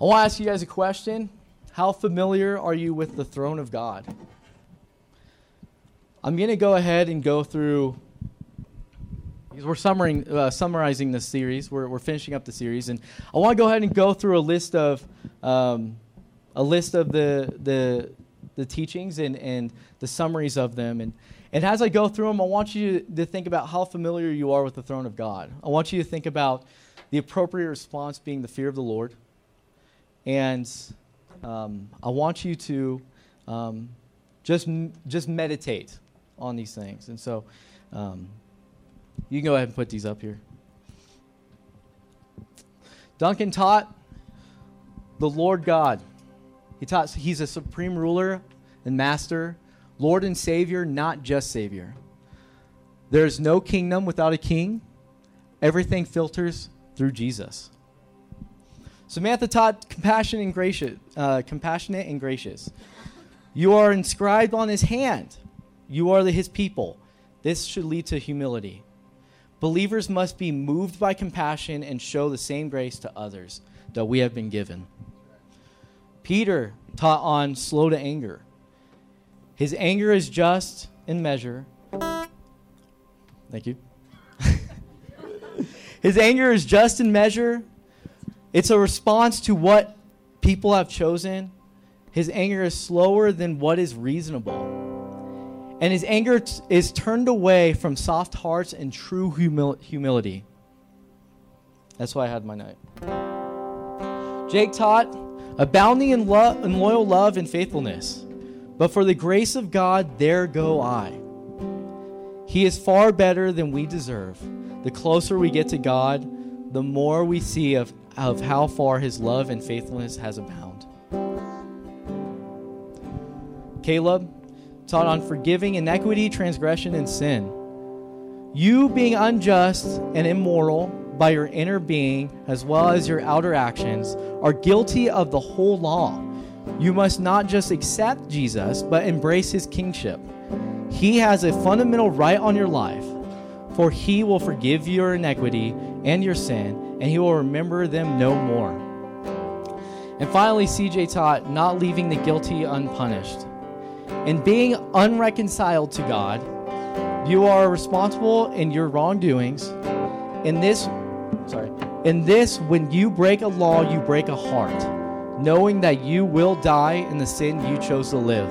I want to ask you guys a question. How familiar are you with the throne of God? I'm going to go ahead and go through, because we're summarizing, uh, summarizing this series. We're, we're finishing up the series. And I want to go ahead and go through a list of, um, a list of the, the, the teachings and, and the summaries of them. And, and as I go through them, I want you to think about how familiar you are with the throne of God. I want you to think about the appropriate response being the fear of the Lord. And um, I want you to um, just just meditate on these things. And so, um, you can go ahead and put these up here. Duncan taught the Lord God. He taught he's a supreme ruler and master Lord and Savior, not just Savior. There is no kingdom without a king. Everything filters through Jesus. Samantha taught compassion and gracious, uh, compassionate and gracious. You are inscribed on his hand. You are the, his people. This should lead to humility. Believers must be moved by compassion and show the same grace to others that we have been given. Peter taught on slow to anger. His anger is just in measure. Thank you. His anger is just in measure. It's a response to what people have chosen. His anger is slower than what is reasonable. And his anger t- is turned away from soft hearts and true humil- humility. That's why I had my night. Jake taught, abounding in, lo- in loyal love and faithfulness. But for the grace of God, there go I. He is far better than we deserve. The closer we get to God, the more we see of, of how far his love and faithfulness has abound. Caleb taught on forgiving iniquity, transgression, and sin. You being unjust and immoral by your inner being as well as your outer actions are guilty of the whole law. You must not just accept Jesus, but embrace his kingship. He has a fundamental right on your life, for he will forgive your iniquity and your sin, and he will remember them no more. And finally, CJ taught not leaving the guilty unpunished. In being unreconciled to God, you are responsible in your wrongdoings. In this, sorry, in this, when you break a law, you break a heart, knowing that you will die in the sin you chose to live.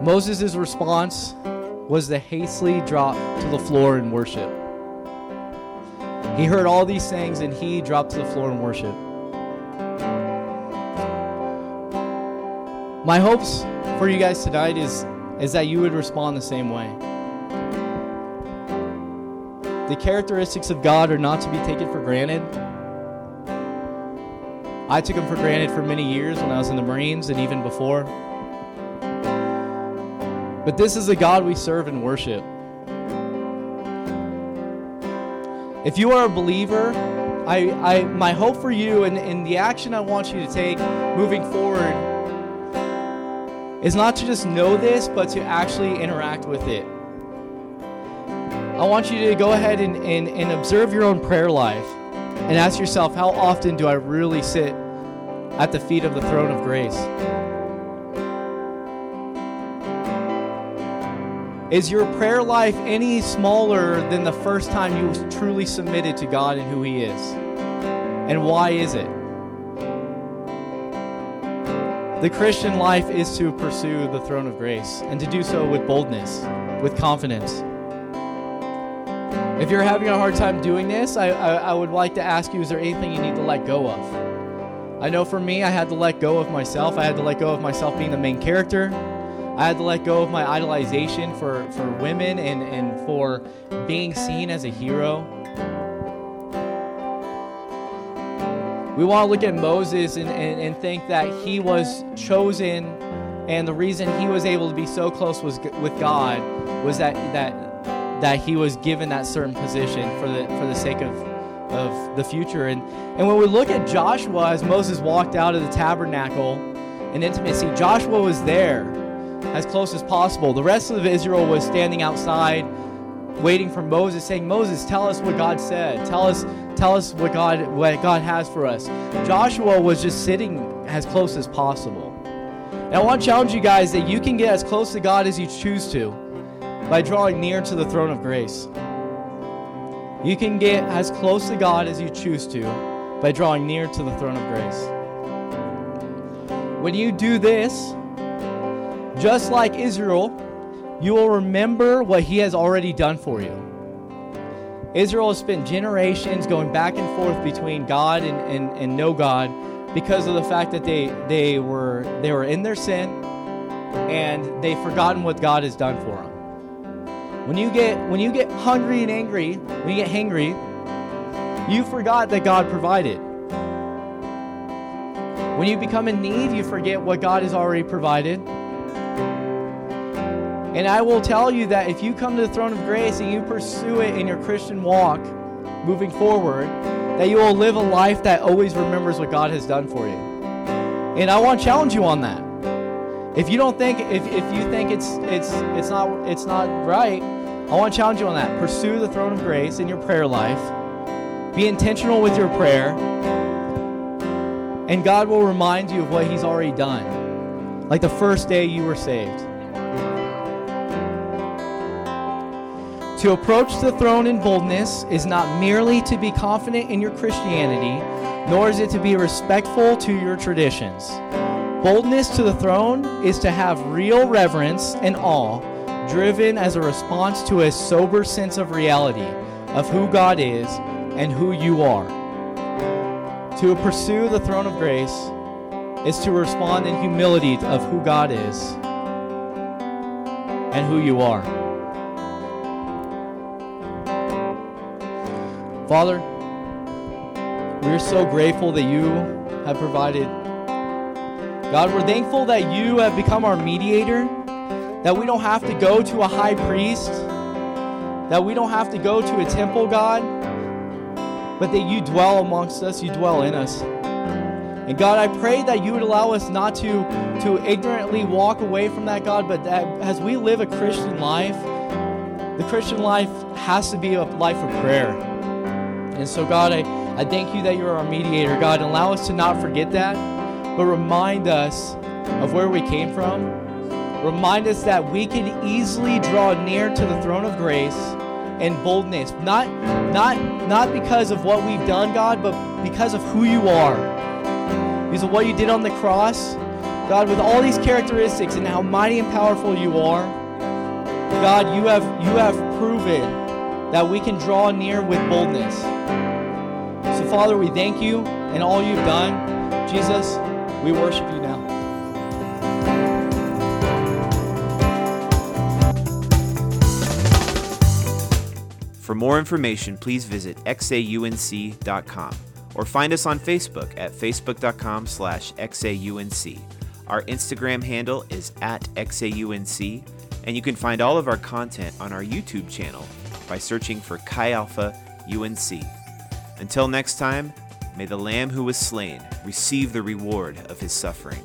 Moses' response was to hastily drop to the floor in worship. He heard all these things and he dropped to the floor in worship. My hopes for you guys tonight is, is that you would respond the same way. The characteristics of God are not to be taken for granted. I took them for granted for many years when I was in the Marines and even before. But this is the God we serve and worship. If you are a believer, I, I, my hope for you and, and the action I want you to take moving forward is not to just know this, but to actually interact with it. I want you to go ahead and, and, and observe your own prayer life and ask yourself, how often do I really sit at the feet of the throne of grace? Is your prayer life any smaller than the first time you truly submitted to God and who He is? And why is it? The Christian life is to pursue the throne of grace and to do so with boldness, with confidence. If you're having a hard time doing this, I, I, I, would like to ask you is there anything you need to let go of? I know for me, I had to let go of myself. I had to let go of myself being the main character. I had to let go of my idolization for, for women and, and for being seen as a hero. We want to look at Moses and, and, and think that he was chosen, and the reason he was able to be so close was, with God was that, that, that he was given that certain position for the, for the sake of, of the future. And, and when we look at Joshua as Moses walked out of the tabernacle in intimacy, Joshua was there as close as possible. The rest of Israel was standing outside waiting for Moses saying, "Moses, tell us what God said. Tell us tell us what God what God has for us." Joshua was just sitting as close as possible. And I want to challenge you guys that you can get as close to God as you choose to by drawing near to the throne of grace. You can get as close to God as you choose to by drawing near to the throne of grace. When you do this, just like Israel, you will remember what he has already done for you. Israel has spent generations going back and forth between God and, and, and no God because of the fact that they, they, were, they were in their sin and they've forgotten what God has done for them. When you get, when you get hungry and angry, when you get hangry, you forgot that God provided. When you become in need, you forget what God has already provided. And I will tell you that if you come to the throne of grace and you pursue it in your Christian walk moving forward, that you will live a life that always remembers what God has done for you. And I want to challenge you on that. If you don't think if, if you think it's it's it's not it's not right, I want to challenge you on that. Pursue the throne of grace in your prayer life. Be intentional with your prayer. And God will remind you of what He's already done. Like the first day you were saved. To approach the throne in boldness is not merely to be confident in your Christianity, nor is it to be respectful to your traditions. Boldness to the throne is to have real reverence and awe, driven as a response to a sober sense of reality of who God is and who you are. To pursue the throne of grace is to respond in humility of who God is and who you are. Father, we're so grateful that you have provided God, we're thankful that you have become our mediator, that we don't have to go to a high priest, that we don't have to go to a temple, God, but that you dwell amongst us, you dwell in us. And God, I pray that you would allow us not to, to ignorantly walk away from that, God, but that as we live a Christian life, the Christian life has to be a life of prayer. And so, God, I, I thank you that you're our mediator, God, and allow us to not forget that but remind us of where we came from. Remind us that we can easily draw near to the throne of grace and boldness, not, not, not because of what we've done, God, but because of who you are. Because of what you did on the cross. God, with all these characteristics and how mighty and powerful you are, God, you have, you have proven that we can draw near with boldness. So, Father, we thank you and all you've done. Jesus, we worship you For more information, please visit xaunc.com or find us on Facebook at facebook.com slash xaunc. Our Instagram handle is at xaunc, and you can find all of our content on our YouTube channel by searching for Chi Alpha UNC. Until next time, may the Lamb who was slain receive the reward of his suffering.